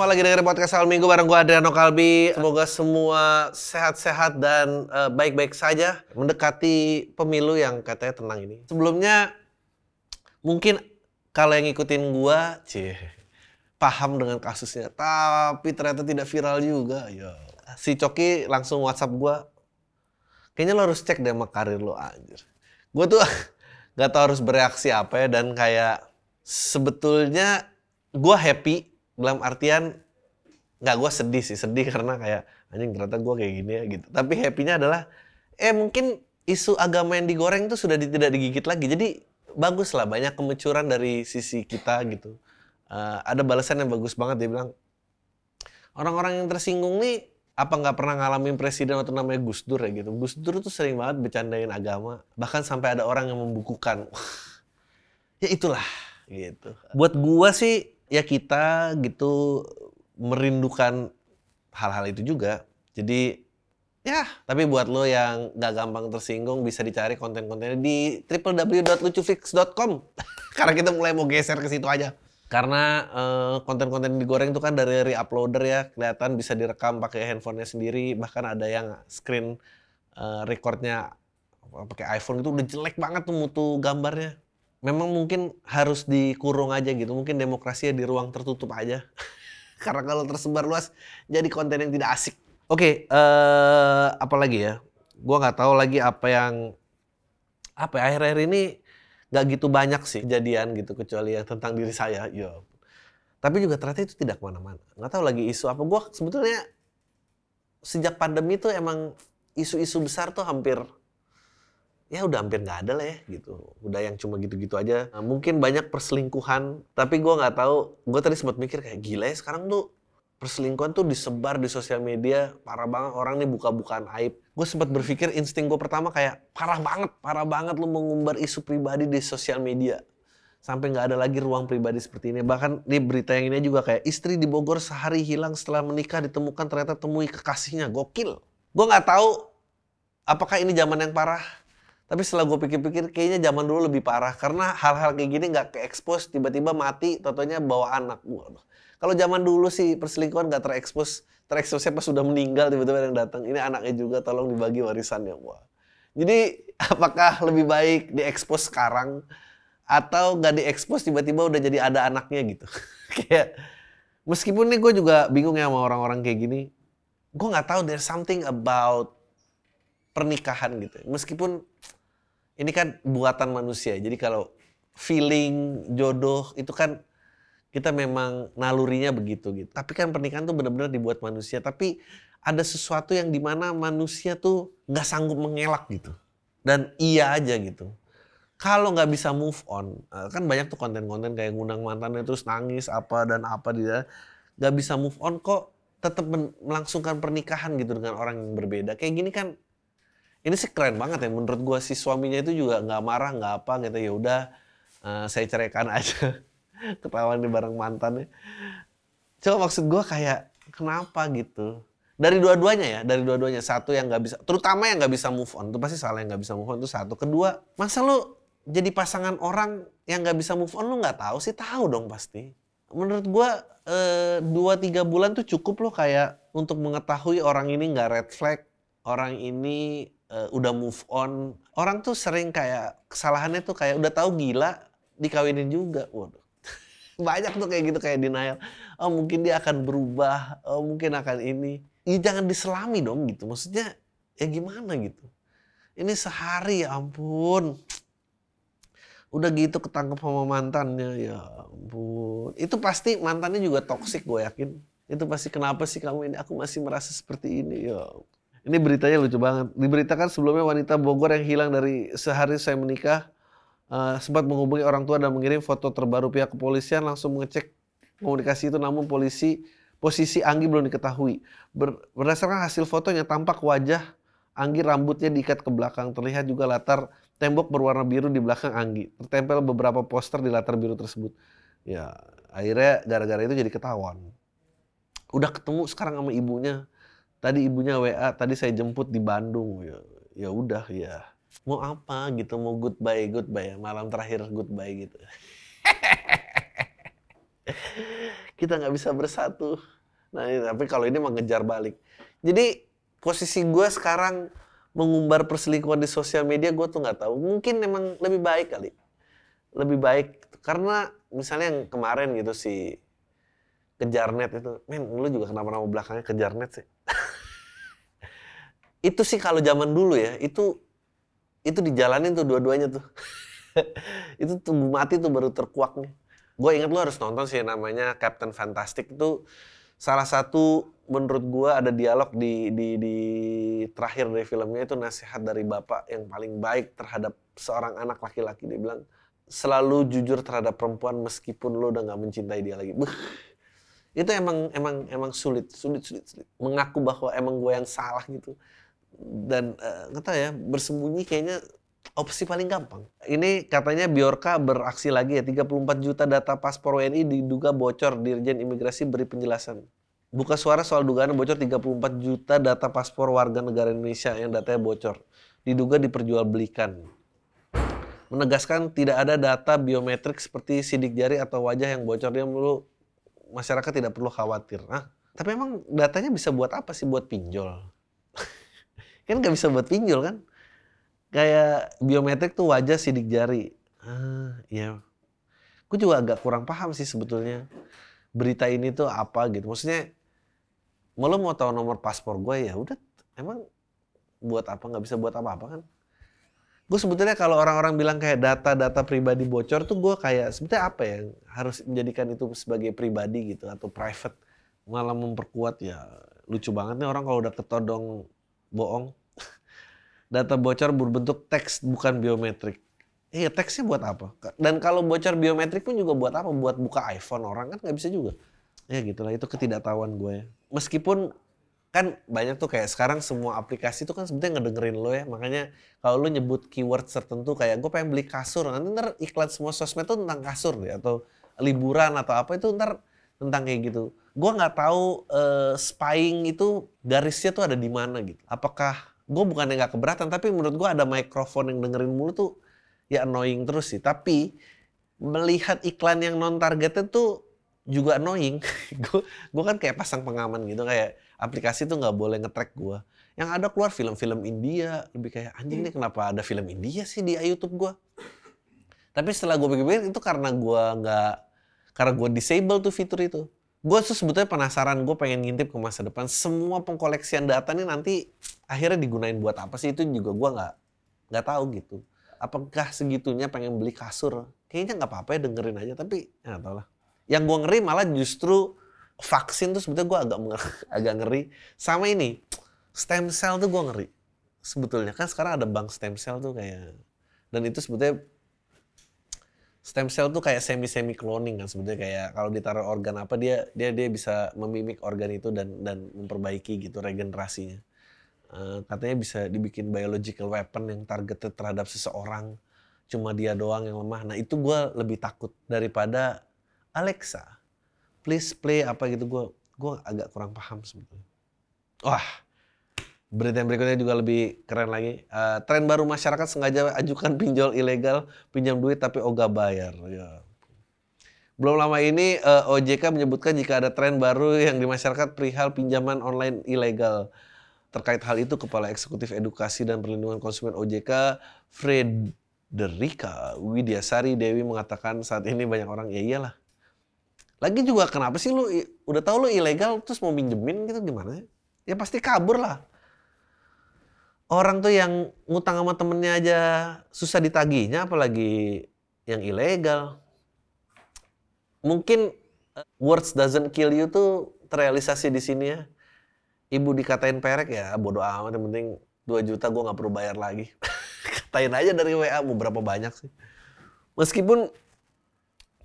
semua lagi dengerin podcast Al Minggu bareng gue Adriano Kalbi. Semoga semua sehat-sehat dan eh, baik-baik saja mendekati pemilu yang katanya tenang ini. Sebelumnya mungkin kalau yang ngikutin gue, cie, paham dengan kasusnya, tapi ternyata tidak viral juga. Ya. Si Coki langsung WhatsApp gue, kayaknya lo harus cek deh sama karir lo anjir. Gue tuh gak tau harus bereaksi apa ya dan kayak sebetulnya gue happy dalam artian nggak gue sedih sih sedih karena kayak anjing ternyata gue kayak gini ya gitu. Tapi happynya adalah eh mungkin isu agama yang digoreng itu sudah tidak digigit lagi. Jadi bagus lah banyak kemecuran dari sisi kita gitu. Eh, ada balasan yang bagus banget dia bilang orang-orang yang tersinggung nih apa nggak pernah ngalamin presiden atau namanya Gus Dur ya gitu. Gus Dur tuh sering banget bercandain agama bahkan sampai ada orang yang membukukan. Ya itulah gitu. Buat gua sih ya kita gitu merindukan hal-hal itu juga. Jadi ya tapi buat lo yang nggak gampang tersinggung bisa dicari konten-kontennya di www.lucufix.com karena kita mulai mau geser ke situ aja. Karena eh, konten-konten digoreng itu kan dari re-uploader ya kelihatan bisa direkam pakai handphonenya sendiri. Bahkan ada yang screen eh, recordnya pakai iPhone itu udah jelek banget tuh mutu gambarnya memang mungkin harus dikurung aja gitu. Mungkin demokrasi di ruang tertutup aja. Karena kalau tersebar luas jadi konten yang tidak asik. Oke, eh apa lagi ya? Gua nggak tahu lagi apa yang apa ya, akhir-akhir ini nggak gitu banyak sih kejadian gitu kecuali yang tentang diri saya. Yo. Tapi juga ternyata itu tidak ke mana-mana. Nggak tahu lagi isu apa. Gua sebetulnya sejak pandemi tuh emang isu-isu besar tuh hampir ya udah hampir nggak ada lah ya gitu. Udah yang cuma gitu-gitu aja. Nah, mungkin banyak perselingkuhan tapi gua nggak tahu. Gue tadi sempat mikir kayak gila ya sekarang tuh perselingkuhan tuh disebar di sosial media parah banget. Orang nih buka-bukaan aib. Gue sempat berpikir insting gue pertama kayak parah banget parah banget lu mengumbar isu pribadi di sosial media. Sampai nggak ada lagi ruang pribadi seperti ini. Bahkan di berita yang ini juga kayak istri di Bogor sehari hilang setelah menikah ditemukan ternyata temui kekasihnya. Gokil. Gue nggak tahu apakah ini zaman yang parah tapi setelah gue pikir-pikir kayaknya zaman dulu lebih parah karena hal-hal kayak gini nggak ke-expose tiba-tiba mati totonya bawa anak. Waduh. Kalau zaman dulu sih perselingkuhan nggak terekspos, terekspos pas sudah meninggal tiba-tiba yang datang. Ini anaknya juga tolong dibagi warisannya. Wah. Jadi apakah lebih baik diekspos sekarang atau nggak diekspos tiba-tiba udah jadi ada anaknya gitu. kayak meskipun nih gue juga bingung ya sama orang-orang kayak gini. Gue nggak tahu there's something about pernikahan gitu. Meskipun ini kan buatan manusia. Jadi kalau feeling jodoh itu kan kita memang nalurinya begitu gitu. Tapi kan pernikahan tuh benar-benar dibuat manusia. Tapi ada sesuatu yang di mana manusia tuh nggak sanggup mengelak gitu. Dan iya aja gitu. Kalau nggak bisa move on, eh, kan banyak tuh konten-konten kayak ngundang mantannya terus nangis apa dan apa dia nggak bisa move on kok tetap melangsungkan pernikahan gitu dengan orang yang berbeda. Kayak gini kan ini sih keren banget ya menurut gua si suaminya itu juga nggak marah nggak apa gitu. Ya udah eh, saya ceraikan aja. Ketahuan di bareng mantannya. Coba maksud gua kayak kenapa gitu? Dari dua-duanya ya dari dua-duanya. Satu yang nggak bisa terutama yang nggak bisa move on itu pasti salah yang nggak bisa move on itu satu. Kedua masa lu jadi pasangan orang yang nggak bisa move on lu nggak tahu sih? Tahu dong pasti. Menurut gua eh, dua tiga bulan tuh cukup loh kayak untuk mengetahui orang ini nggak red flag orang ini eh, udah move on. Orang tuh sering kayak kesalahannya tuh kayak udah tahu gila dikawinin juga. Waduh. Banyak tuh kayak gitu kayak denial. Oh mungkin dia akan berubah. Oh mungkin akan ini. Ya jangan diselami dong gitu. Maksudnya ya gimana gitu. Ini sehari ya ampun. Udah gitu ketangkep sama mantannya ya ampun. Itu pasti mantannya juga toksik gue yakin. Itu pasti kenapa sih kamu ini aku masih merasa seperti ini ya. Ini beritanya lucu banget. Diberitakan sebelumnya wanita Bogor yang hilang dari sehari saya menikah eh, sempat menghubungi orang tua dan mengirim foto terbaru pihak kepolisian langsung mengecek komunikasi itu namun polisi posisi Anggi belum diketahui. Ber- berdasarkan hasil fotonya tampak wajah Anggi rambutnya diikat ke belakang. Terlihat juga latar tembok berwarna biru di belakang Anggi. Tertempel beberapa poster di latar biru tersebut. Ya, akhirnya gara-gara itu jadi ketahuan. Udah ketemu sekarang sama ibunya. Tadi ibunya WA, tadi saya jemput di Bandung. Ya, ya udah ya. Mau apa gitu, mau goodbye, goodbye. Malam terakhir goodbye gitu. kita nggak bisa bersatu. Nah, tapi kalau ini mengejar balik. Jadi posisi gue sekarang mengumbar perselingkuhan di sosial media gue tuh nggak tahu. Mungkin memang lebih baik kali, lebih baik karena misalnya yang kemarin gitu si kejar net itu, men lu juga kenapa nama belakangnya kejar net sih? Itu sih kalau zaman dulu ya itu itu dijalanin tuh dua-duanya tuh. itu tunggu mati tuh baru terkuak nih. Gue inget lu harus nonton sih namanya Captain Fantastic itu salah satu menurut gua ada dialog di di di terakhir dari filmnya itu nasihat dari bapak yang paling baik terhadap seorang anak laki-laki dia bilang selalu jujur terhadap perempuan meskipun lo udah nggak mencintai dia lagi. Buh. Itu emang emang emang sulit, sulit, sulit, sulit. Mengaku bahwa emang gue yang salah gitu. Dan uh, nggak tahu ya, bersembunyi kayaknya opsi paling gampang. Ini katanya Biorka beraksi lagi ya, 34 juta data paspor WNI diduga bocor, Dirjen Imigrasi beri penjelasan. Buka suara soal dugaan bocor 34 juta data paspor warga negara Indonesia yang datanya bocor. Diduga diperjualbelikan. Menegaskan tidak ada data biometrik seperti sidik jari atau wajah yang bocor. Dia perlu masyarakat tidak perlu khawatir. Nah, tapi emang datanya bisa buat apa sih? Buat pinjol. Kan nggak bisa buat pinjol kan? kayak biometrik tuh wajah sidik jari. Ah, ya. Gue juga agak kurang paham sih sebetulnya berita ini tuh apa gitu. Maksudnya, mau mau tahu nomor paspor gue ya udah emang buat apa nggak bisa buat apa-apa kan? Gue sebetulnya kalau orang-orang bilang kayak data-data pribadi bocor tuh gue kayak sebetulnya apa ya harus menjadikan itu sebagai pribadi gitu atau private malah memperkuat ya lucu banget nih orang kalau udah ketodong bohong data bocor berbentuk teks bukan biometrik. Iya teksnya buat apa? Dan kalau bocor biometrik pun juga buat apa? Buat buka iPhone orang kan nggak bisa juga. Ya gitulah itu ketidaktahuan gue. Meskipun kan banyak tuh kayak sekarang semua aplikasi tuh kan sebetulnya ngedengerin lo ya. Makanya kalau lo nyebut keyword tertentu kayak gue pengen beli kasur. Nanti ntar iklan semua sosmed tuh tentang kasur deh. Atau liburan atau apa itu ntar tentang kayak gitu. Gue nggak tahu uh, spying itu garisnya tuh ada di mana gitu. Apakah gue bukan yang gak keberatan tapi menurut gue ada mikrofon yang dengerin mulu tuh ya annoying terus sih. Tapi melihat iklan yang non targetnya tuh juga annoying. Gue gue kan kayak pasang pengaman gitu kayak aplikasi tuh nggak boleh ngetrack gue yang ada keluar film-film India lebih kayak anjing nih kenapa ada film India sih di YouTube gue tapi setelah gue pikir-pikir itu karena gue nggak karena gue disable tuh fitur itu gue tuh sebetulnya penasaran gue pengen ngintip ke masa depan. Semua pengkoleksian data nih nanti akhirnya digunain buat apa sih? Itu juga gue nggak nggak tahu gitu. Apakah segitunya pengen beli kasur? Kayaknya nggak apa-apa ya dengerin aja. Tapi ya tau lah. Yang gue ngeri malah justru vaksin tuh sebetulnya gue agak agak ngeri. Sama ini stem cell tuh gue ngeri sebetulnya. Kan sekarang ada bank stem cell tuh kayak dan itu sebetulnya stem cell tuh kayak semi semi cloning kan sebetulnya kayak kalau ditaruh organ apa dia dia dia bisa memimik organ itu dan dan memperbaiki gitu regenerasinya. Uh, katanya bisa dibikin biological weapon yang targeted terhadap seseorang cuma dia doang yang lemah. Nah itu gue lebih takut daripada Alexa please play apa gitu. Gue gue agak kurang paham sebetulnya. Wah Berita yang berikutnya juga lebih keren lagi. Uh, tren baru masyarakat sengaja ajukan pinjol ilegal, pinjam duit tapi ogah bayar. Ya. Belum lama ini uh, eh, OJK menyebutkan jika ada tren baru yang di masyarakat perihal pinjaman online ilegal. Terkait hal itu, Kepala Eksekutif Edukasi dan Perlindungan Konsumen OJK, Frederica Widyasari Dewi mengatakan saat ini banyak orang, ya iyalah. Lagi juga kenapa sih lu udah tahu lu ilegal terus mau pinjemin gitu gimana? Ya pasti kabur lah orang tuh yang ngutang sama temennya aja susah ditagihnya apalagi yang ilegal. Mungkin uh, words doesn't kill you tuh terrealisasi di sini ya. Ibu dikatain perek ya bodoh amat yang penting 2 juta gue nggak perlu bayar lagi. Katain aja dari WA mau berapa banyak sih. Meskipun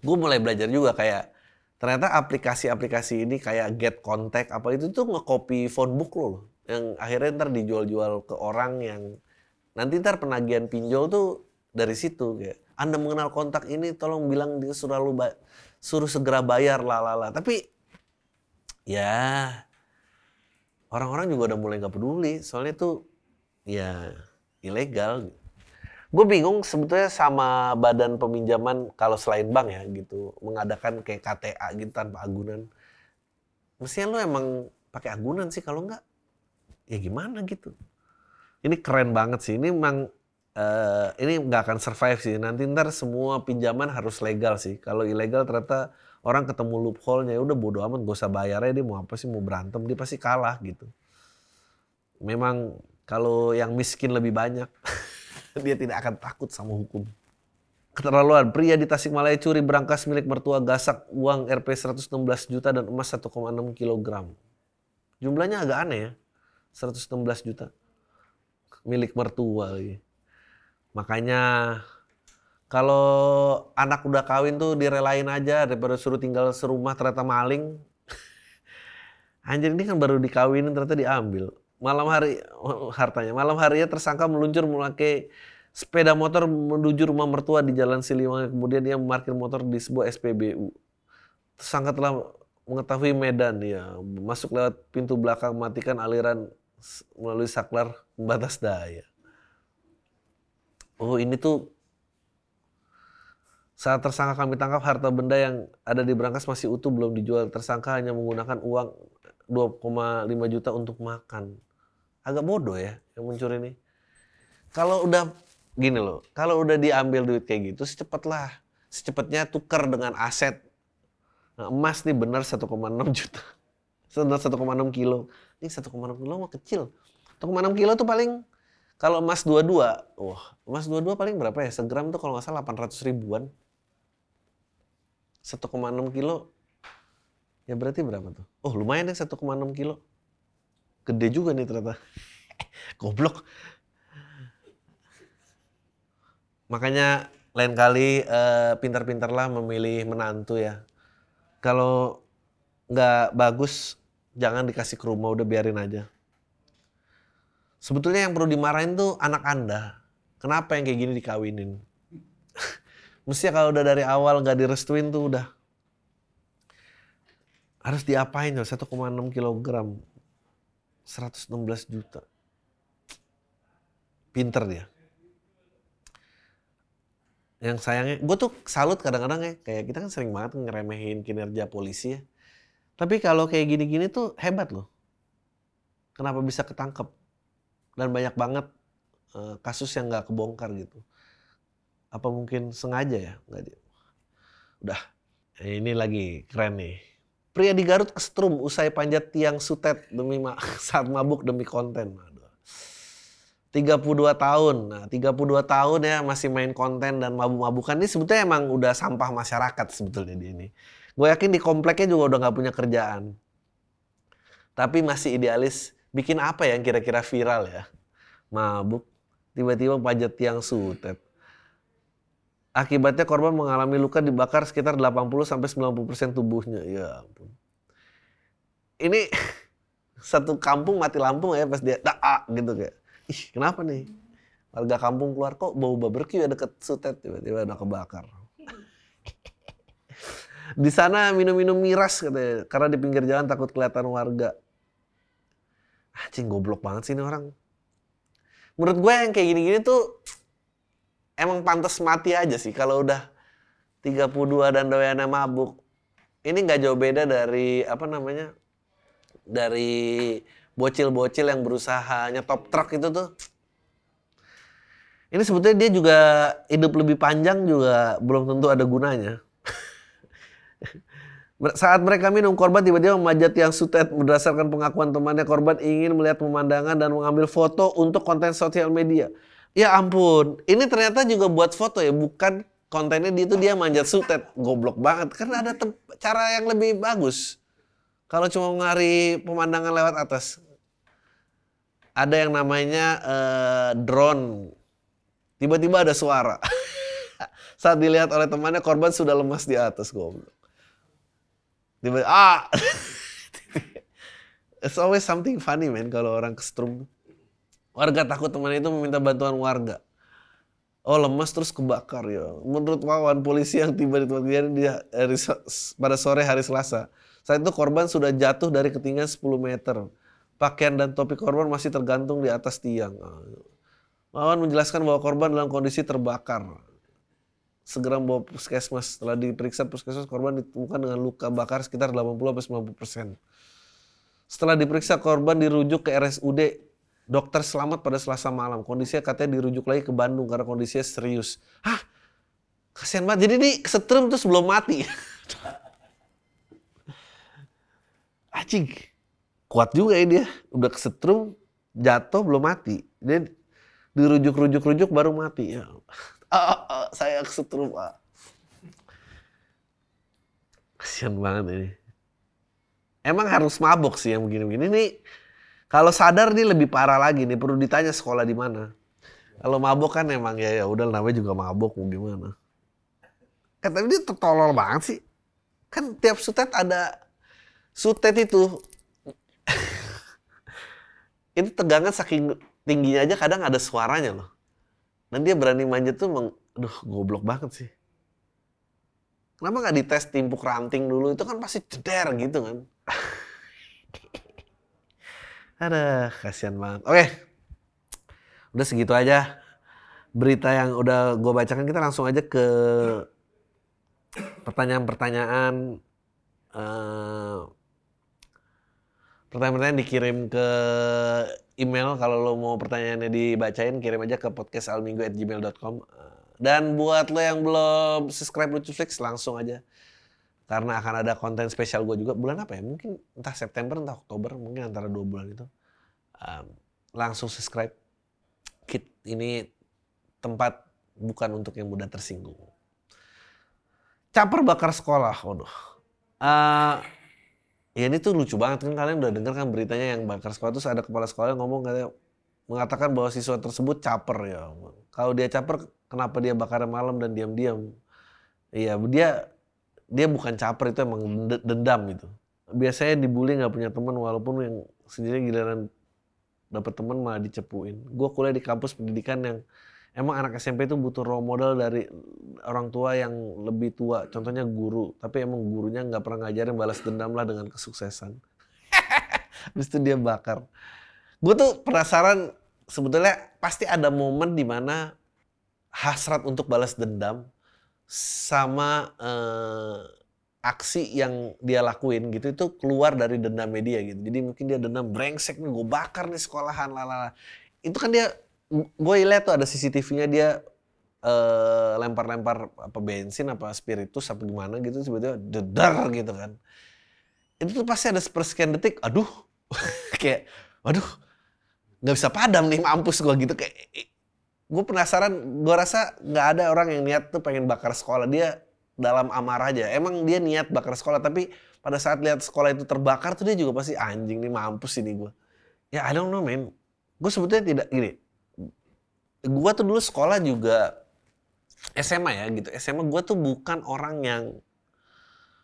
gue mulai belajar juga kayak ternyata aplikasi-aplikasi ini kayak get contact apa itu tuh nge-copy phone book lo yang akhirnya ntar dijual-jual ke orang yang nanti ntar penagihan pinjol tuh dari situ kayak Anda mengenal kontak ini tolong bilang dia suruh lu suruh segera bayar lalala tapi ya orang-orang juga udah mulai nggak peduli soalnya tuh ya ilegal. Gue bingung sebetulnya sama badan peminjaman kalau selain bank ya gitu mengadakan kayak KTA gitu tanpa agunan. Mestinya lu emang pakai agunan sih kalau enggak ya gimana gitu? Ini keren banget sih. Ini memang uh, ini nggak akan survive sih. Nanti ntar semua pinjaman harus legal sih. Kalau ilegal ternyata orang ketemu loophole-nya ya udah bodo amat gak usah bayar aja dia mau apa sih mau berantem dia pasti kalah gitu. Memang kalau yang miskin lebih banyak dia tidak akan takut sama hukum. Keterlaluan, pria di Tasikmalaya curi berangkas milik mertua gasak uang Rp 116 juta dan emas 1,6 kg. Jumlahnya agak aneh ya, 116 juta. Milik mertua. Ya. Makanya kalau anak udah kawin tuh direlain aja daripada suruh tinggal serumah ternyata maling. Anjir ini kan baru dikawinin ternyata diambil malam hari hartanya malam harinya tersangka meluncur memakai sepeda motor menuju rumah mertua di Jalan Siliwangi kemudian dia memarkir motor di sebuah SPBU tersangka telah mengetahui medan ya masuk lewat pintu belakang matikan aliran melalui saklar pembatas daya oh ini tuh saat tersangka kami tangkap harta benda yang ada di berangkas masih utuh belum dijual. Tersangka hanya menggunakan uang 2,5 juta untuk makan agak bodoh ya yang mencuri ini. Kalau udah gini loh, kalau udah diambil duit kayak gitu, secepatlah, secepatnya tukar dengan aset. Nah, emas nih benar 1,6 juta. Benar 1,6 kilo. Ini 1,6 kilo mah kecil. 1,6 kilo tuh paling kalau emas 22, wah emas 22 paling berapa ya? Segram tuh kalau nggak salah 800 ribuan. 1,6 kilo, ya berarti berapa tuh? Oh lumayan deh 1,6 kilo. Gede juga nih ternyata. Goblok. Makanya lain kali uh, pintar-pintarlah memilih menantu ya. Kalau nggak bagus, jangan dikasih ke rumah, udah biarin aja. Sebetulnya yang perlu dimarahin tuh anak anda. Kenapa yang kayak gini dikawinin? Mestinya kalau udah dari awal nggak direstuin tuh udah harus diapain ya 1,6 kilogram 116 juta. Pinter dia. Yang sayangnya, gue tuh salut kadang-kadang ya, kayak kita kan sering banget ngeremehin kinerja polisi ya. Tapi kalau kayak gini-gini tuh hebat loh. Kenapa bisa ketangkep? Dan banyak banget uh, kasus yang gak kebongkar gitu. Apa mungkin sengaja ya? Nggak. Udah, ini lagi keren nih. Pria di Garut kestrum usai panjat tiang sutet demi ma saat mabuk demi konten. Aduh. 32 tahun. Nah, 32 tahun ya masih main konten dan mabuk-mabukan ini sebetulnya emang udah sampah masyarakat sebetulnya di ini. Gue yakin di kompleknya juga udah nggak punya kerjaan. Tapi masih idealis bikin apa ya yang kira-kira viral ya. Mabuk, tiba-tiba panjat tiang sutet. Akibatnya korban mengalami luka dibakar sekitar 80 sampai 90% tubuhnya. Ya ampun. Ini satu kampung mati lampu ya pas dia daa gitu kayak. Ih, kenapa nih? Warga kampung keluar kok bau barbecue ya deket sutet tiba-tiba udah kebakar. Di sana minum-minum miras katanya karena di pinggir jalan takut kelihatan warga. Anjing goblok banget sih ini orang. Menurut gue yang kayak gini-gini tuh emang pantas mati aja sih kalau udah 32 dan doyannya mabuk. Ini nggak jauh beda dari apa namanya? Dari bocil-bocil yang berusaha nyetop truk itu tuh. Ini sebetulnya dia juga hidup lebih panjang juga belum tentu ada gunanya. Saat mereka minum, korban tiba-tiba memanjat yang sutet berdasarkan pengakuan temannya. Korban ingin melihat pemandangan dan mengambil foto untuk konten sosial media. Ya ampun, ini ternyata juga buat foto ya, bukan kontennya dia itu dia manjat sutet. Goblok banget, karena ada cara yang lebih bagus. Kalau cuma ngari pemandangan lewat atas. Ada yang namanya uh, drone. Tiba-tiba ada suara. Saat dilihat oleh temannya, korban sudah lemas di atas, goblok. Tiba ah. It's always something funny, man, kalau orang kestrum. Warga takut teman itu meminta bantuan warga. Oh lemas terus kebakar ya. Menurut Wawan, polisi yang tiba di tempat kejadian di hari, pada sore hari Selasa. Saat itu korban sudah jatuh dari ketinggian 10 meter. Pakaian dan topi korban masih tergantung di atas tiang. Wawan menjelaskan bahwa korban dalam kondisi terbakar. Segera membawa puskesmas. Setelah diperiksa puskesmas, korban ditemukan dengan luka bakar sekitar 80-90 persen. Setelah diperiksa, korban dirujuk ke RSUD Dokter selamat pada selasa malam. Kondisinya katanya dirujuk lagi ke Bandung karena kondisinya serius. Hah? Kasihan banget. Jadi ini setrum terus belum mati. Acing. Kuat juga ya dia. Udah kesetrum, jatuh belum mati. Dia dirujuk-rujuk-rujuk baru mati. Ya. Ah, ah, saya kesetrum. Ah. Kasian banget ini. Emang harus mabok sih yang begini-begini. Ini kalau sadar nih lebih parah lagi nih. Perlu ditanya sekolah di mana. Kalau mabok kan emang ya ya udah namanya juga mabok mau gimana. Eh tapi dia tertolol banget sih. Kan tiap sutet ada sutet itu. itu tegangan saking tingginya aja kadang ada suaranya loh. Dan dia berani manjat tuh, meng, aduh goblok banget sih. Kenapa nggak dites timpuk ranting dulu? Itu kan pasti ceder gitu kan. Ada kasihan banget. Oke, udah segitu aja berita yang udah gue bacakan. Kita langsung aja ke pertanyaan-pertanyaan. Uh, pertanyaan-pertanyaan dikirim ke email. Kalau lo mau pertanyaannya dibacain kirim aja ke podcastalminggu@gmail.com dan buat lo yang belum subscribe Lucu Flix langsung aja. Karena akan ada konten spesial gue juga. Bulan apa ya? Mungkin entah September entah Oktober. Mungkin antara dua bulan itu. Um, langsung subscribe. Kit ini tempat bukan untuk yang mudah tersinggung. Caper bakar sekolah waduh. Uh, Ya ini tuh lucu banget kan kalian udah denger kan beritanya yang bakar sekolah terus ada kepala sekolah yang ngomong katanya mengatakan bahwa siswa tersebut caper ya. Kalau dia caper kenapa dia bakar malam dan diam-diam? Iya dia dia bukan caper itu emang dendam gitu. Biasanya dibully nggak punya teman walaupun yang sendiri giliran dapat teman malah dicepuin. Gue kuliah di kampus pendidikan yang emang anak SMP itu butuh role model dari orang tua yang lebih tua. Contohnya guru. Tapi emang gurunya nggak pernah ngajarin balas dendam lah dengan kesuksesan. Habis itu dia bakar. Gue tuh penasaran sebetulnya pasti ada momen di mana hasrat untuk balas dendam sama eh, aksi yang dia lakuin gitu itu keluar dari dendam media gitu. Jadi mungkin dia dendam brengsek nih gue bakar nih sekolahan lalala. Itu kan dia gue lihat tuh ada CCTV-nya dia uh, lempar-lempar apa bensin apa spiritus apa gimana gitu tiba-tiba dedar gitu kan. Itu tuh pasti ada sepersekian detik aduh. Kayak waduh nggak bisa padam nih mampus gue gitu. Kayak gue penasaran gue rasa nggak ada orang yang niat tuh pengen bakar sekolah. Dia dalam amarah aja. Emang dia niat bakar sekolah tapi pada saat lihat sekolah itu terbakar tuh dia juga pasti anjing nih mampus ini gue ya I don't know man gue sebetulnya tidak gini gua tuh dulu sekolah juga SMA ya gitu. SMA gua tuh bukan orang yang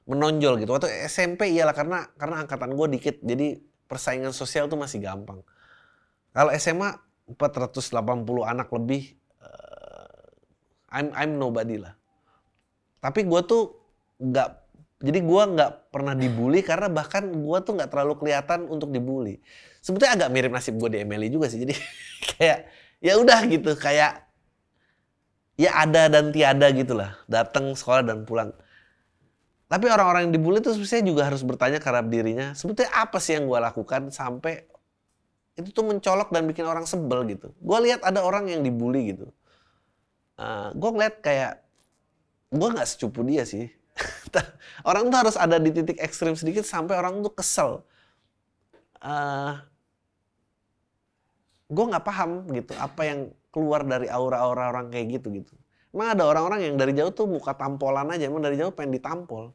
menonjol gitu. Waktu SMP iyalah karena karena angkatan gua dikit. Jadi persaingan sosial tuh masih gampang. Kalau SMA 480 anak lebih uh, I'm I'm nobody lah. Tapi gua tuh nggak jadi gua nggak pernah dibully karena bahkan gua tuh nggak terlalu kelihatan untuk dibully. Sebetulnya agak mirip nasib gue di Emily juga sih. Jadi kayak ya udah gitu kayak ya ada dan tiada gitulah datang sekolah dan pulang. Tapi orang-orang yang dibully itu sebenarnya juga harus bertanya karena dirinya sebetulnya apa sih yang gue lakukan sampai itu tuh mencolok dan bikin orang sebel gitu? Gue lihat ada orang yang dibully gitu. Uh, gue ngeliat kayak gue nggak secupu dia sih. Orang tuh harus ada di titik ekstrim sedikit sampai orang tuh kesel. Uh, gue nggak paham gitu apa yang keluar dari aura-aura orang kayak gitu gitu. Emang ada orang-orang yang dari jauh tuh muka tampolan aja, emang dari jauh pengen ditampol.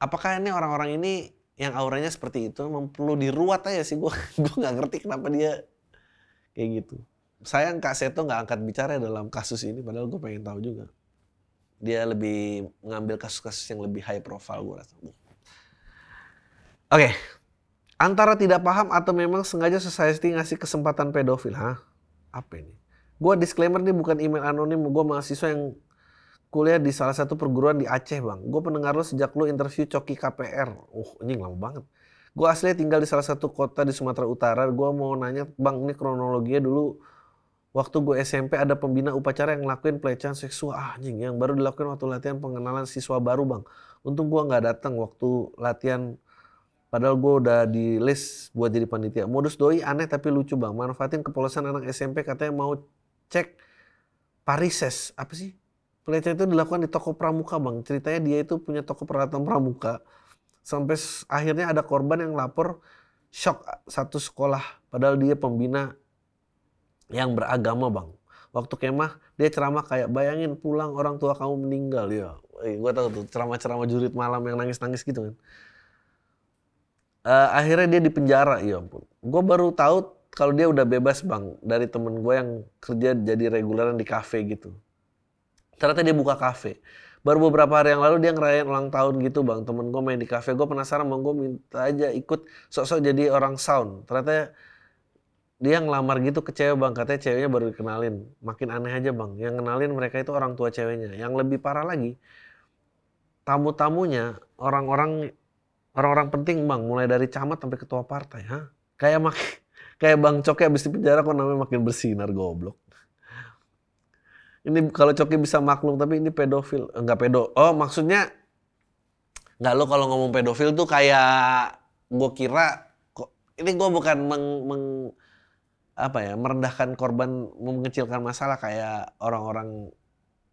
Apakah ini orang-orang ini yang auranya seperti itu memang perlu diruat aja sih gue gue nggak ngerti kenapa dia kayak gitu. Sayang Kak Seto nggak angkat bicara dalam kasus ini, padahal gue pengen tahu juga. Dia lebih mengambil kasus-kasus yang lebih high profile gue rasa. Oke, okay, Antara tidak paham atau memang sengaja society ngasih kesempatan pedofil. Hah? Apa ini? Gua disclaimer nih bukan email anonim. Gue mahasiswa yang kuliah di salah satu perguruan di Aceh bang. Gue pendengar lo sejak lo interview Coki KPR. Uh, ini lama banget. Gue asli tinggal di salah satu kota di Sumatera Utara. Gue mau nanya, bang ini kronologinya dulu waktu gue SMP ada pembina upacara yang ngelakuin pelecehan seksual ah, anjing yang baru dilakukan waktu latihan pengenalan siswa baru bang. Untung gue nggak datang waktu latihan Padahal gue udah di list buat jadi panitia. Modus doi aneh tapi lucu bang. Manfaatin kepolosan anak SMP katanya mau cek parises. Apa sih? Pelecehan itu dilakukan di toko pramuka bang. Ceritanya dia itu punya toko peralatan pramuka. Sampai akhirnya ada korban yang lapor shock satu sekolah. Padahal dia pembina yang beragama bang. Waktu kemah dia ceramah kayak bayangin pulang orang tua kamu meninggal ya. Eh, gue tahu tuh ceramah-ceramah jurit malam yang nangis-nangis gitu kan uh, akhirnya dia di penjara ya ampun. Gue baru tahu kalau dia udah bebas bang dari temen gue yang kerja jadi reguleran di kafe gitu. Ternyata dia buka kafe. Baru beberapa hari yang lalu dia ngerayain ulang tahun gitu bang. Temen gue main di kafe. Gue penasaran bang gue minta aja ikut sok-sok jadi orang sound. Ternyata dia ngelamar gitu ke cewek bang. Katanya ceweknya baru dikenalin. Makin aneh aja bang. Yang kenalin mereka itu orang tua ceweknya. Yang lebih parah lagi tamu-tamunya orang-orang Orang-orang penting bang, mulai dari camat sampai ketua partai. ha? Kayak mak kayak Bang Coki habis di penjara kok namanya makin bersinar goblok. Ini kalau Coki bisa maklum tapi ini pedofil. Enggak pedo. Oh maksudnya enggak lo kalau ngomong pedofil tuh kayak gue kira kok ini gue bukan meng, meng apa ya merendahkan korban mengecilkan masalah kayak orang-orang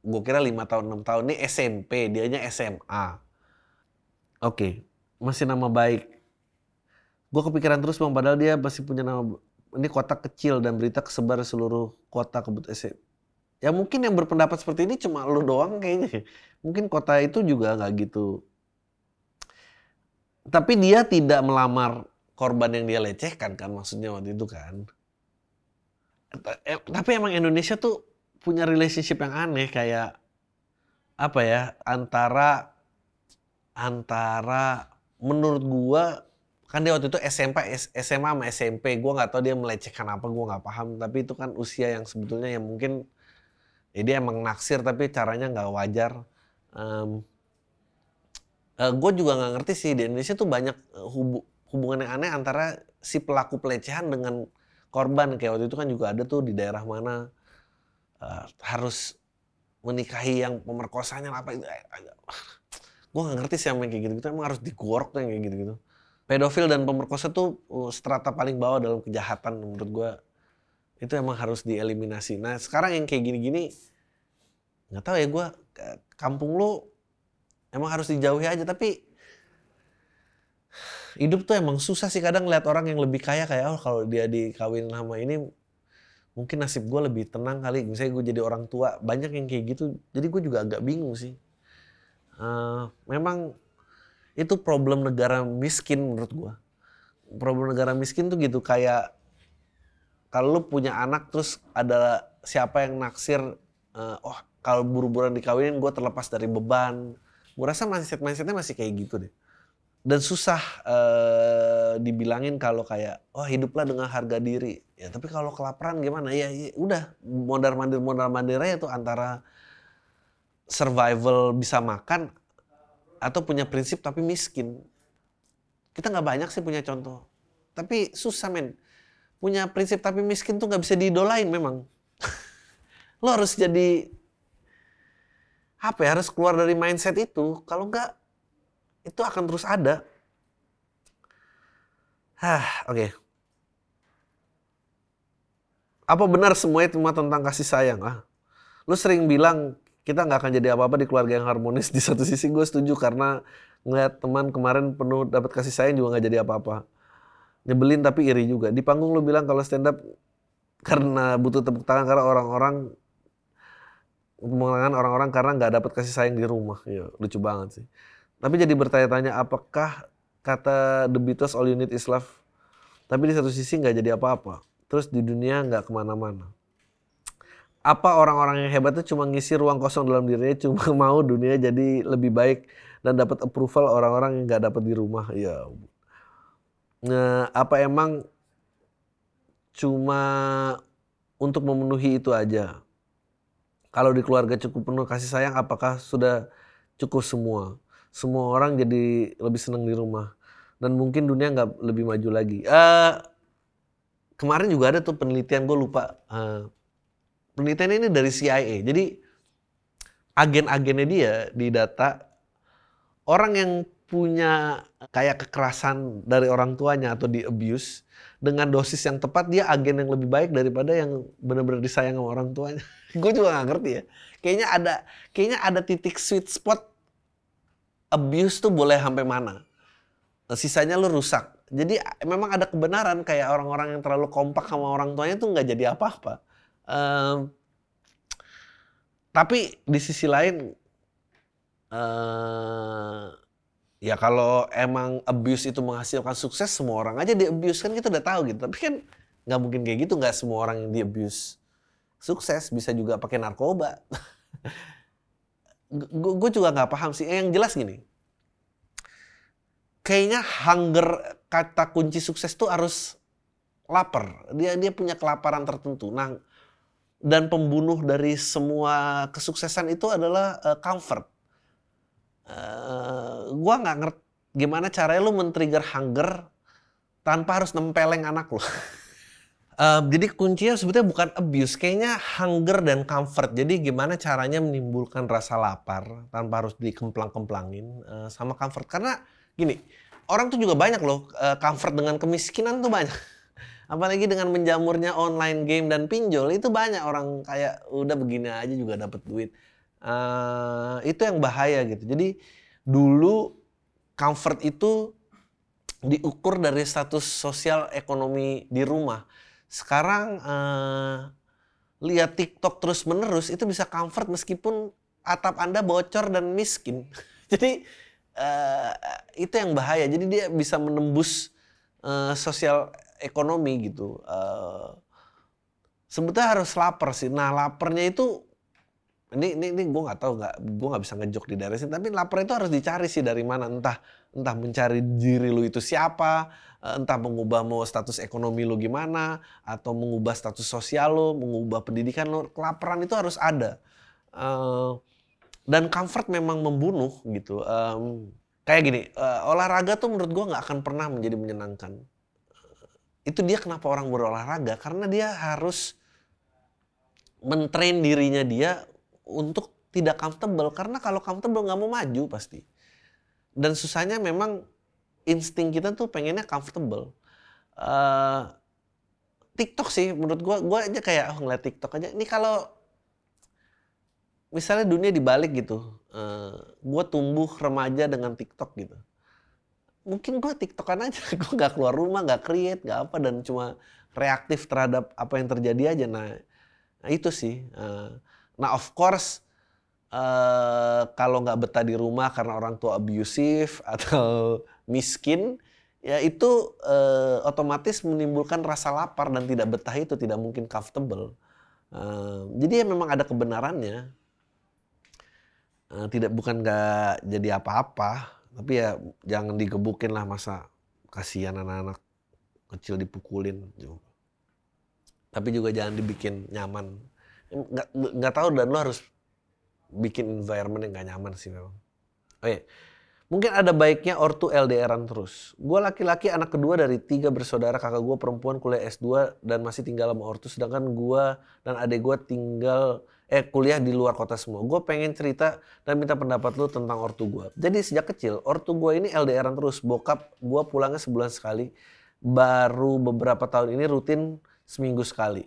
gue kira lima tahun enam tahun ini SMP dianya SMA oke masih nama baik. Gue kepikiran terus bang, padahal dia masih punya nama ini kota kecil dan berita kesebar seluruh kota kebut SM. Ya mungkin yang berpendapat seperti ini cuma lu doang kayaknya. Mungkin kota itu juga nggak gitu. Tapi dia tidak melamar korban yang dia lecehkan kan maksudnya waktu itu kan. Eh, tapi emang Indonesia tuh punya relationship yang aneh kayak apa ya antara antara menurut gua kan dia waktu itu SMP SMA sama SMP gua nggak tahu dia melecehkan apa gua nggak paham. Tapi itu kan usia yang sebetulnya yang mungkin ya dia emang naksir tapi caranya nggak wajar. Um, uh, gue juga nggak ngerti sih di Indonesia tuh banyak eh, hubu, hubungan yang aneh antara si pelaku pelecehan dengan korban. Kayak waktu itu kan juga ada tuh di daerah mana uh, harus menikahi yang pemerkosanya apa itu gue gak ngerti sih yang kayak gitu-gitu. Emang harus digorok tuh yang kayak gitu-gitu. Pedofil dan pemerkosa tuh uh, strata paling bawah dalam kejahatan menurut gue itu emang harus dieliminasi. Nah sekarang yang kayak gini-gini nggak tahu ya gue kampung lu emang harus dijauhi aja. Tapi hidup tuh emang susah sih kadang lihat orang yang lebih kaya kayak oh kalau dia dikawin sama ini mungkin nasib gue lebih tenang kali. Misalnya gue jadi orang tua banyak yang kayak gitu. Jadi gue juga agak bingung sih uh, memang itu problem negara miskin menurut gua. Problem negara miskin tuh gitu kayak kalau lu punya anak terus ada siapa yang naksir, uh, oh kalau buru-buruan dikawinin gue terlepas dari beban. Gue rasa mindset mindsetnya masih kayak gitu deh. Dan susah uh, dibilangin kalau kayak, oh hiduplah dengan harga diri. Ya tapi kalau kelaparan gimana? Ya, ya udah modal mandir modal mandir aja tuh antara survival bisa makan atau punya prinsip tapi miskin. Kita nggak banyak sih punya contoh. Tapi susah men. Punya prinsip tapi miskin tuh nggak bisa diidolain memang. Lo harus jadi apa ya harus keluar dari mindset itu kalau nggak itu akan terus ada Hah, oke. Okay. Apa benar semuanya cuma tentang kasih sayang? Ah, lu sering bilang kita nggak akan jadi apa-apa di keluarga yang harmonis. Di satu sisi gue setuju karena ngeliat teman kemarin penuh dapat kasih sayang juga nggak jadi apa-apa. Nyebelin tapi iri juga. Di panggung lu bilang kalau stand up karena butuh tepuk tangan karena orang-orang mengenai orang-orang karena nggak dapat kasih sayang di rumah. Ya, lucu banget sih. Tapi jadi bertanya-tanya apakah kata The Beatles All You Need Is Love tapi di satu sisi nggak jadi apa-apa. Terus di dunia nggak ke mana-mana apa orang-orang yang hebat itu cuma ngisi ruang kosong dalam dirinya cuma mau dunia jadi lebih baik dan dapat approval orang-orang yang nggak dapat di rumah. Ya nah apa emang cuma untuk memenuhi itu aja? Kalau di keluarga cukup penuh kasih sayang apakah sudah cukup semua? Semua orang jadi lebih senang di rumah dan mungkin dunia nggak lebih maju lagi. Uh, kemarin juga ada tuh penelitian gue lupa uh, penelitian ini dari CIA. Jadi agen-agennya dia di data orang yang punya kayak kekerasan dari orang tuanya atau di abuse dengan dosis yang tepat dia agen yang lebih baik daripada yang benar-benar disayang sama orang tuanya. gue juga nggak ngerti ya. Kayaknya ada kayaknya ada titik sweet spot abuse tuh boleh sampai mana. Sisanya lu rusak. Jadi memang ada kebenaran kayak orang-orang yang terlalu kompak sama orang tuanya tuh nggak jadi apa-apa. Um, tapi di sisi lain uh, ya kalau emang abuse itu menghasilkan sukses semua orang aja di abuse kan kita udah tahu gitu. Tapi kan nggak mungkin kayak gitu nggak semua orang yang di abuse sukses bisa juga pakai narkoba. Gue juga nggak paham sih. Yang jelas gini kayaknya hunger kata kunci sukses tuh harus lapar. Dia dia punya kelaparan tertentu. Nah dan pembunuh dari semua kesuksesan itu adalah uh, comfort uh, gua nggak ngerti gimana caranya lu men-trigger hunger tanpa harus nempeleng anak lu. uh, jadi kuncinya sebetulnya bukan abuse, kayaknya hunger dan comfort. Jadi gimana caranya menimbulkan rasa lapar tanpa harus dikemplang-kemplangin uh, sama comfort. Karena gini, orang tuh juga banyak loh uh, comfort dengan kemiskinan tuh banyak. Apalagi dengan menjamurnya online game dan pinjol itu banyak orang kayak udah begini aja juga dapat duit. Uh, itu yang bahaya gitu. Jadi dulu comfort itu diukur dari status sosial ekonomi di rumah. Sekarang uh, lihat TikTok terus menerus itu bisa comfort meskipun atap Anda bocor dan miskin. Jadi uh, itu yang bahaya. Jadi dia bisa menembus uh, sosial ekonomi gitu. Uh, sebetulnya harus lapar sih. Nah laparnya itu ini ini, ini gue nggak tahu nggak gue nggak bisa ngejok di daerah sini tapi lapar itu harus dicari sih dari mana entah entah mencari diri lu itu siapa eh, entah mengubah mau status ekonomi lu gimana atau mengubah status sosial lu mengubah pendidikan lu kelaparan itu harus ada uh, dan comfort memang membunuh gitu um, kayak gini uh, olahraga tuh menurut gue nggak akan pernah menjadi menyenangkan itu dia kenapa orang berolahraga? Karena dia harus mentrain dirinya dia untuk tidak comfortable. Karena kalau comfortable nggak mau maju pasti. Dan susahnya memang insting kita tuh pengennya comfortable. Uh, TikTok sih menurut gua gua aja kayak oh, ngeliat TikTok aja. Ini kalau misalnya dunia dibalik gitu uh, gua tumbuh remaja dengan TikTok gitu mungkin gua TikTokan aja gua nggak keluar rumah nggak create nggak apa dan cuma reaktif terhadap apa yang terjadi aja nah, nah itu sih uh, Nah of course uh, kalau nggak betah di rumah karena orang tua abusive atau miskin, ya itu uh, otomatis menimbulkan rasa lapar dan tidak betah itu tidak mungkin comfortable. Uh, jadi ya memang ada kebenarannya. Uh, tidak bukan nggak jadi apa-apa, tapi ya jangan digebukin lah masa kasihan anak-anak kecil dipukulin. Tapi juga jangan dibikin nyaman nggak nggak tahu dan lo harus bikin environment yang gak nyaman sih memang. Oh iya. Mungkin ada baiknya ortu LDRan terus. Gue laki-laki anak kedua dari tiga bersaudara kakak gue perempuan kuliah S2 dan masih tinggal sama ortu. Sedangkan gue dan adik gue tinggal eh kuliah di luar kota semua. Gue pengen cerita dan minta pendapat lu tentang ortu gue. Jadi sejak kecil ortu gue ini LDRan terus. Bokap gue pulangnya sebulan sekali. Baru beberapa tahun ini rutin seminggu sekali.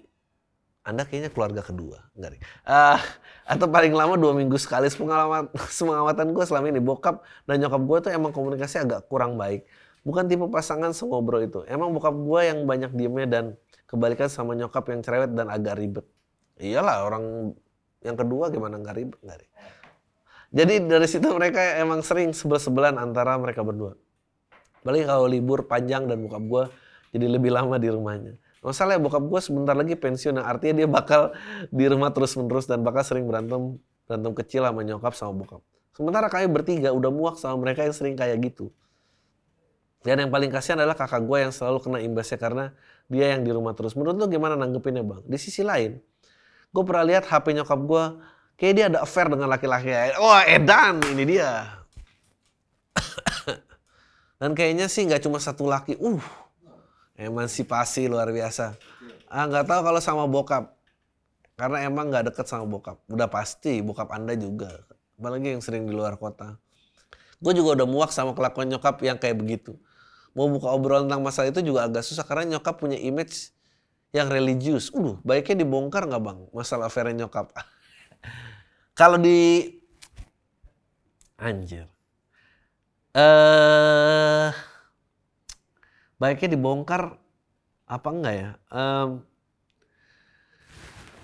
Anda kayaknya keluarga kedua, enggak nih? Uh, atau paling lama dua minggu sekali. Pengalaman, semangawatan gue selama ini bokap dan nyokap gue tuh emang komunikasi agak kurang baik. Bukan tipe pasangan sengobrol itu. Emang bokap gue yang banyak diemnya dan kebalikan sama nyokap yang cerewet dan agak ribet. Iyalah orang yang kedua gimana nggak ribet nggak nih? Jadi dari situ mereka emang sering sebel-sebelan antara mereka berdua. Balik kalau libur panjang dan bokap gue jadi lebih lama di rumahnya. Masalah ya bokap gue sebentar lagi pensiun, nah artinya dia bakal di rumah terus-menerus dan bakal sering berantem berantem kecil sama nyokap sama bokap. Sementara kami bertiga udah muak sama mereka yang sering kayak gitu. Dan yang paling kasihan adalah kakak gue yang selalu kena imbasnya karena dia yang di rumah terus. Menurut lo gimana nanggepinnya bang? Di sisi lain, gue pernah lihat HP nyokap gue, kayak dia ada affair dengan laki-laki. Oh edan, ini dia. Dan kayaknya sih nggak cuma satu laki. Uh, emansipasi luar biasa. Ah nggak tahu kalau sama bokap. Karena emang nggak deket sama bokap. Udah pasti bokap anda juga. Apalagi yang sering di luar kota. Gue juga udah muak sama kelakuan nyokap yang kayak begitu. Mau buka obrolan tentang masalah itu juga agak susah karena nyokap punya image yang religius. Uh, baiknya dibongkar nggak bang masalah affair nyokap? kalau di anjir eh baiknya dibongkar apa enggak ya? Um,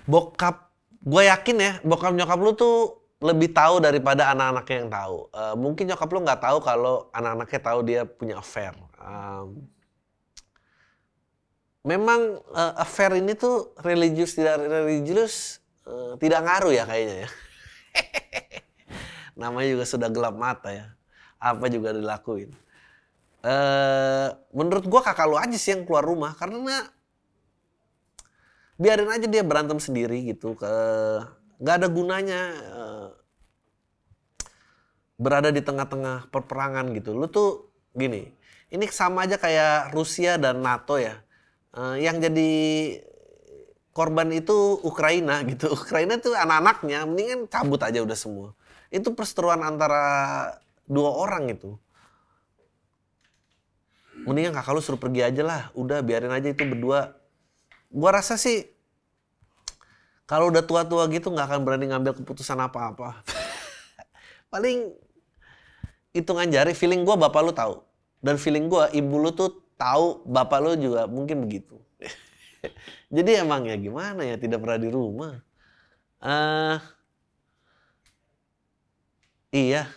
bokap, gue yakin ya, bokap nyokap lu tuh lebih tahu daripada anak-anaknya yang tahu. Uh, mungkin nyokap lu nggak tahu kalau anak-anaknya tahu dia punya affair. Um, memang uh, affair ini tuh religius tidak religius uh, tidak ngaruh ya kayaknya ya. Namanya juga sudah gelap mata ya apa juga dilakuin. Uh, menurut gua kakak lu aja sih yang keluar rumah karena biarin aja dia berantem sendiri gitu ke nggak ada gunanya uh, berada di tengah-tengah perperangan gitu. Lu tuh gini, ini sama aja kayak Rusia dan NATO ya. Uh, yang jadi korban itu Ukraina gitu. Ukraina tuh anak-anaknya mendingan cabut aja udah semua. Itu perseteruan antara dua orang itu. Mendingan kakak lu suruh pergi aja lah. Udah biarin aja itu berdua. Gua rasa sih kalau udah tua-tua gitu nggak akan berani ngambil keputusan apa-apa. Paling hitungan jari feeling gua bapak lu tahu. Dan feeling gua ibu lu tuh tahu bapak lu juga mungkin begitu jadi emang ya gimana ya tidak pernah di rumah uh, iya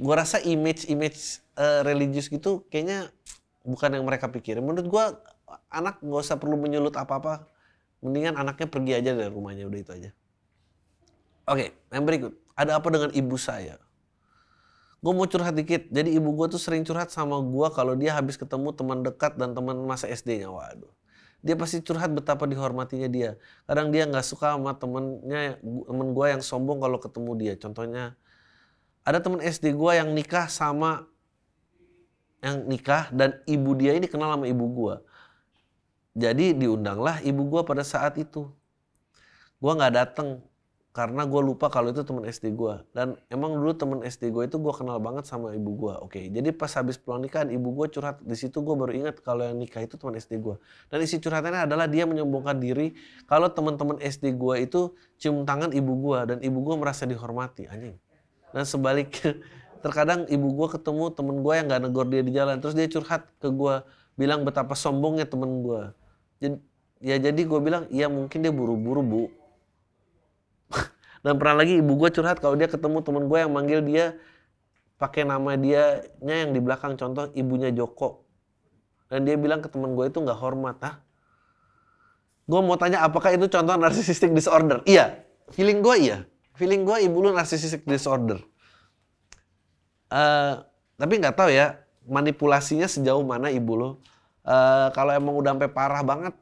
gue rasa image-image uh, religius gitu kayaknya bukan yang mereka pikirin. Menurut gue anak nggak usah perlu menyulut apa-apa. Mendingan anaknya pergi aja dari rumahnya udah itu aja. Oke, yang berikut. Ada apa dengan ibu saya? Gue mau curhat dikit. Jadi ibu gue tuh sering curhat sama gue kalau dia habis ketemu teman dekat dan teman masa SD-nya. Waduh. Dia pasti curhat betapa dihormatinya dia. Kadang dia nggak suka sama temennya, temen gue yang sombong kalau ketemu dia. Contohnya, ada temen SD gue yang nikah sama yang nikah dan ibu dia ini kenal sama ibu gue. Jadi diundanglah ibu gue pada saat itu. Gue nggak dateng karena gue lupa kalau itu temen SD gue. Dan emang dulu temen SD gue itu gue kenal banget sama ibu gue. Oke, jadi pas habis pulang nikahan ibu gue curhat. Di situ gue baru ingat kalau yang nikah itu teman SD gue. Dan isi curhatannya adalah dia menyombongkan diri kalau teman-teman SD gue itu cium tangan ibu gue dan ibu gue merasa dihormati. Anjing dan sebaliknya terkadang ibu gue ketemu temen gue yang gak negor dia di jalan terus dia curhat ke gue bilang betapa sombongnya temen gue jadi ya jadi gue bilang iya mungkin dia buru-buru bu dan pernah lagi ibu gue curhat kalau dia ketemu temen gue yang manggil dia pakai nama dia yang di belakang contoh ibunya Joko dan dia bilang ke temen gue itu nggak hormat ah gue mau tanya apakah itu contoh narcissistic disorder iya feeling gue iya feeling gue ibu lu narcissistic disorder. Uh, tapi nggak tahu ya manipulasinya sejauh mana ibu lo. Uh, kalau emang udah sampai parah banget,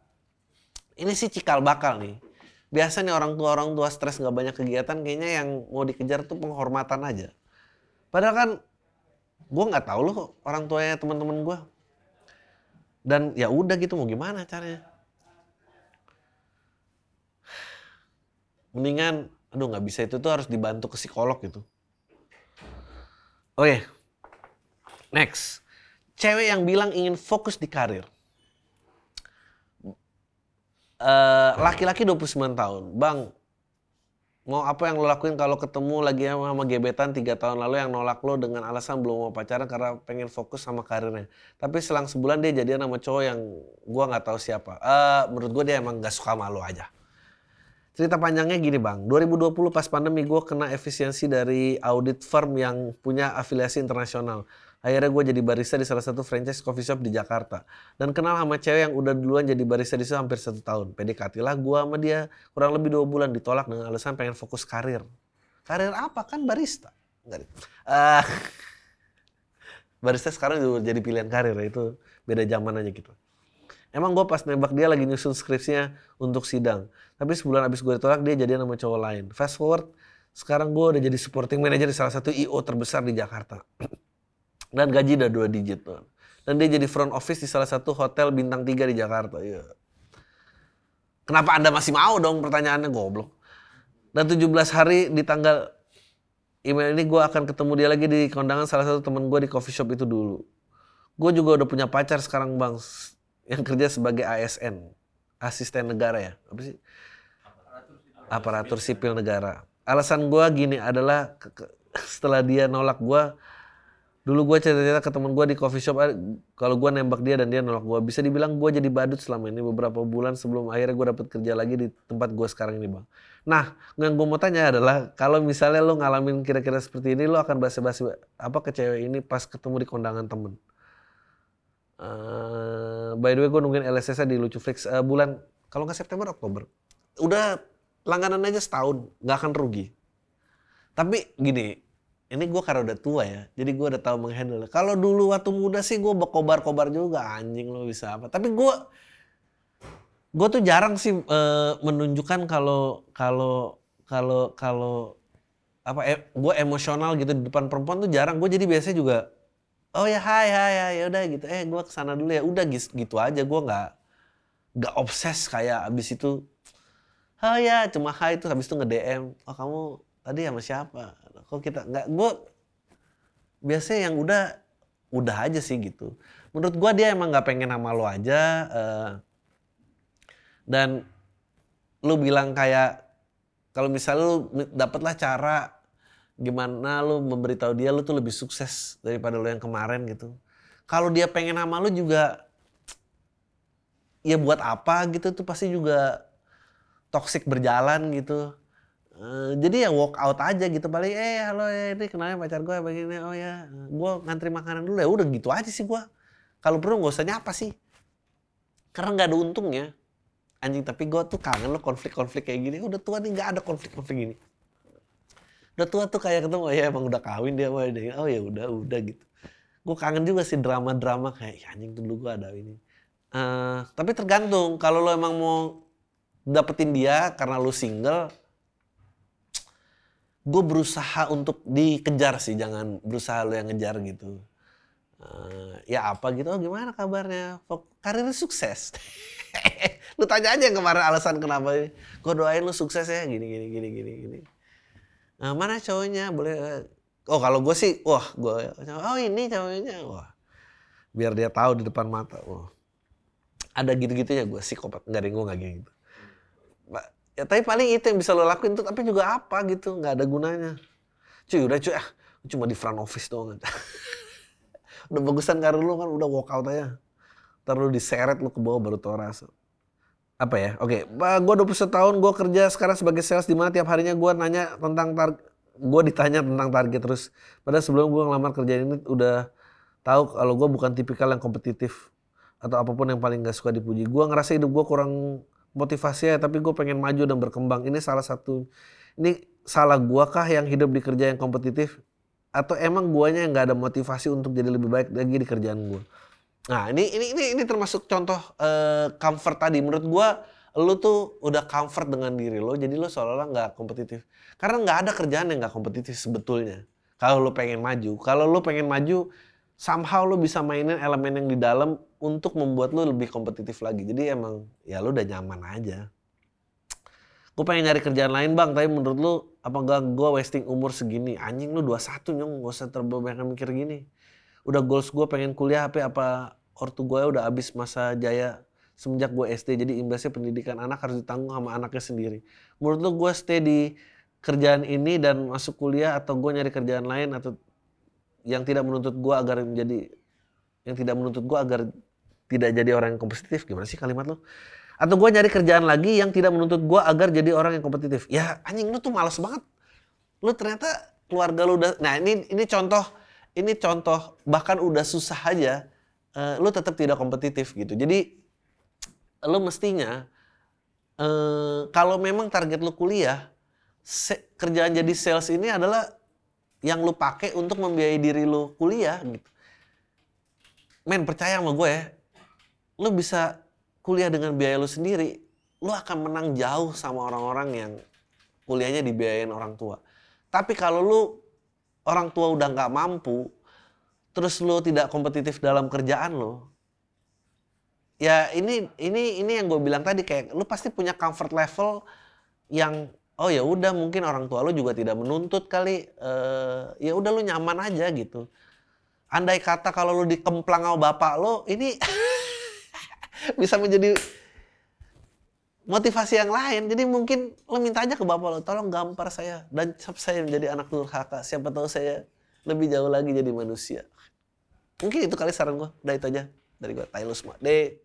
ini sih cikal bakal nih. Biasa nih orang tua orang tua stres nggak banyak kegiatan, kayaknya yang mau dikejar tuh penghormatan aja. Padahal kan gue nggak tahu loh orang tuanya teman-teman gue. Dan ya udah gitu mau gimana caranya. Mendingan aduh nggak bisa itu tuh harus dibantu ke psikolog gitu. Oke, okay. next. Cewek yang bilang ingin fokus di karir. Uh, laki-laki 29 tahun, bang, mau apa yang lo lakuin kalau ketemu lagi sama, sama gebetan tiga tahun lalu yang nolak lo dengan alasan belum mau pacaran karena pengen fokus sama karirnya. Tapi selang sebulan dia jadian sama cowok yang gua nggak tahu siapa. Uh, menurut gue dia emang gak suka malu aja. Cerita panjangnya gini bang, 2020 pas pandemi gue kena efisiensi dari audit firm yang punya afiliasi internasional. Akhirnya gue jadi barista di salah satu franchise coffee shop di Jakarta. Dan kenal sama cewek yang udah duluan jadi barista di situ hampir satu tahun. PDKT lah gue sama dia kurang lebih dua bulan ditolak dengan alasan pengen fokus karir. Karir apa kan barista? Uh, barista sekarang juga jadi pilihan karir ya itu beda zaman aja gitu. Emang gue pas nembak dia lagi nyusun skripsinya untuk sidang. Tapi sebulan abis gue ditolak dia jadi nama cowok lain. Fast forward, sekarang gue udah jadi supporting manager di salah satu IO terbesar di Jakarta. Dan gaji udah dua digit tuh. Dan dia jadi front office di salah satu hotel bintang tiga di Jakarta. Iya. Kenapa Anda masih mau dong pertanyaannya goblok. Dan 17 hari di tanggal email ini gue akan ketemu dia lagi di kondangan salah satu temen gue di coffee shop itu dulu. Gue juga udah punya pacar sekarang bang yang kerja sebagai ASN, asisten negara ya. Apa sih? Aparatur sipil negara. Alasan gue gini adalah setelah dia nolak gue, dulu gue cerita-cerita ke temen gue di coffee shop, kalau gue nembak dia dan dia nolak gue, bisa dibilang gue jadi badut selama ini beberapa bulan sebelum akhirnya gue dapet kerja lagi di tempat gue sekarang ini bang. Nah, yang gue mau tanya adalah kalau misalnya lo ngalamin kira-kira seperti ini, lo akan basi-basi apa ke cewek ini pas ketemu di kondangan temen? Uh, by the way, gue nungguin LSS di Lucu Flix uh, bulan kalau nggak September Oktober. Udah langganan aja setahun, nggak akan rugi. Tapi gini, ini gue karena udah tua ya, jadi gue udah tahu menghandle. Kalau dulu waktu muda sih gue kobar-kobar juga anjing lo bisa apa. Tapi gue gue tuh jarang sih uh, menunjukkan kalau kalau kalau kalau apa eh, gue emosional gitu di depan perempuan tuh jarang. Gue jadi biasanya juga oh ya hai hai hai ya udah gitu. Eh gue ke sana dulu ya. Udah gitu, aja. Gue nggak nggak obses kayak abis itu oh ya cuma hai itu habis itu nge DM oh kamu tadi sama siapa kok kita nggak gue biasanya yang udah udah aja sih gitu menurut gue dia emang nggak pengen sama lo aja uh, dan lu bilang kayak kalau misalnya lu dapatlah cara gimana lu memberitahu dia lu tuh lebih sukses daripada lu yang kemarin gitu. Kalau dia pengen sama lu juga ya buat apa gitu tuh pasti juga toxic berjalan gitu. Uh, jadi ya walk out aja gitu paling eh halo ya ini kenalnya pacar gue begini oh ya. Gue ngantri makanan dulu ya udah gitu aja sih gue kalau perlu nggak usah nyapa sih. Karena nggak ada untungnya. Anjing tapi gue tuh kangen lo konflik-konflik kayak gini. Udah tua nih nggak ada konflik-konflik gini. Udah tua tuh kayak ketemu oh ya emang udah kawin dia mau oh ya udah udah gitu. Gue kangen juga sih drama-drama kayak ya, anjing dulu gue ada ini. Uh, tapi tergantung. Kalau lo emang mau dapetin dia karena lo single gue berusaha untuk dikejar sih jangan berusaha lo yang ngejar gitu. Uh, ya apa gitu oh gimana kabarnya? Karirnya sukses. Lu tanya aja yang kemarin alasan kenapa. Gue doain lu sukses ya gini gini gini gini gini. Nah, mana cowoknya? Boleh Oh kalau gue sih, wah gue, oh ini cowoknya, wah. Biar dia tahu di depan mata, wah. Ada gitu-gitu ya gue psikopat, nggak ada gue nggak gitu. Ya tapi paling itu yang bisa lo lakuin tuh, tapi juga apa gitu, nggak ada gunanya. Cuy udah cuy, ah, cuma di front office doang. udah bagusan karir lu kan udah walk out aja. Ntar lu diseret lu ke bawah baru tau rasa apa ya? Oke, okay. gue 21 tahun, gue kerja sekarang sebagai sales di mana tiap harinya gue nanya tentang target, gue ditanya tentang target terus. Padahal sebelum gue ngelamar kerjaan ini udah tahu kalau gue bukan tipikal yang kompetitif atau apa pun yang paling gak suka dipuji. Gue ngerasa hidup gue kurang motivasi ya, tapi gue pengen maju dan berkembang. Ini salah satu, ini salah gue kah yang hidup di kerja yang kompetitif? Atau emang guanya yang gak ada motivasi untuk jadi lebih baik lagi di kerjaan gue? Nah, ini ini ini ini termasuk contoh uh, comfort tadi. Menurut gua lu tuh udah comfort dengan diri lo, jadi lo seolah-olah nggak kompetitif. Karena nggak ada kerjaan yang nggak kompetitif sebetulnya. Kalau lo pengen maju, kalau lo pengen maju, somehow lo bisa mainin elemen yang di dalam untuk membuat lo lebih kompetitif lagi. Jadi emang ya lo udah nyaman aja. Gue pengen nyari kerjaan lain bang, tapi menurut lo apa enggak gue wasting umur segini? Anjing lu 21 nyong, gak usah terlalu banyak mikir gini. Udah goals gue pengen kuliah apa apa ortu gue udah habis masa jaya semenjak gue SD jadi imbasnya pendidikan anak harus ditanggung sama anaknya sendiri menurut lo gue stay di kerjaan ini dan masuk kuliah atau gue nyari kerjaan lain atau yang tidak menuntut gue agar menjadi yang tidak menuntut gue agar tidak jadi orang yang kompetitif gimana sih kalimat lo atau gue nyari kerjaan lagi yang tidak menuntut gue agar jadi orang yang kompetitif ya anjing lu tuh males banget lu ternyata keluarga lu udah nah ini ini contoh ini contoh bahkan udah susah aja uh, lu tetap tidak kompetitif gitu. Jadi lu mestinya uh, kalau memang target lu kuliah, kerjaan jadi sales ini adalah yang lu pakai untuk membiayai diri lu kuliah gitu. Men percaya sama gue ya, lu bisa kuliah dengan biaya lu sendiri, lu akan menang jauh sama orang-orang yang kuliahnya dibiayain orang tua. Tapi kalau lu orang tua udah nggak mampu, terus lu tidak kompetitif dalam kerjaan lo, ya ini ini ini yang gue bilang tadi kayak lu pasti punya comfort level yang oh ya udah mungkin orang tua lu juga tidak menuntut kali uh, ya udah lu nyaman aja gitu andai kata kalau lu dikemplang sama bapak lo ini bisa menjadi motivasi yang lain jadi mungkin lo minta aja ke bapak lo tolong gampar saya dan saya menjadi anak durhaka siapa tahu saya lebih jauh lagi jadi manusia Mungkin itu kali saran gue. Udah itu aja dari gue. Taylor. Deh.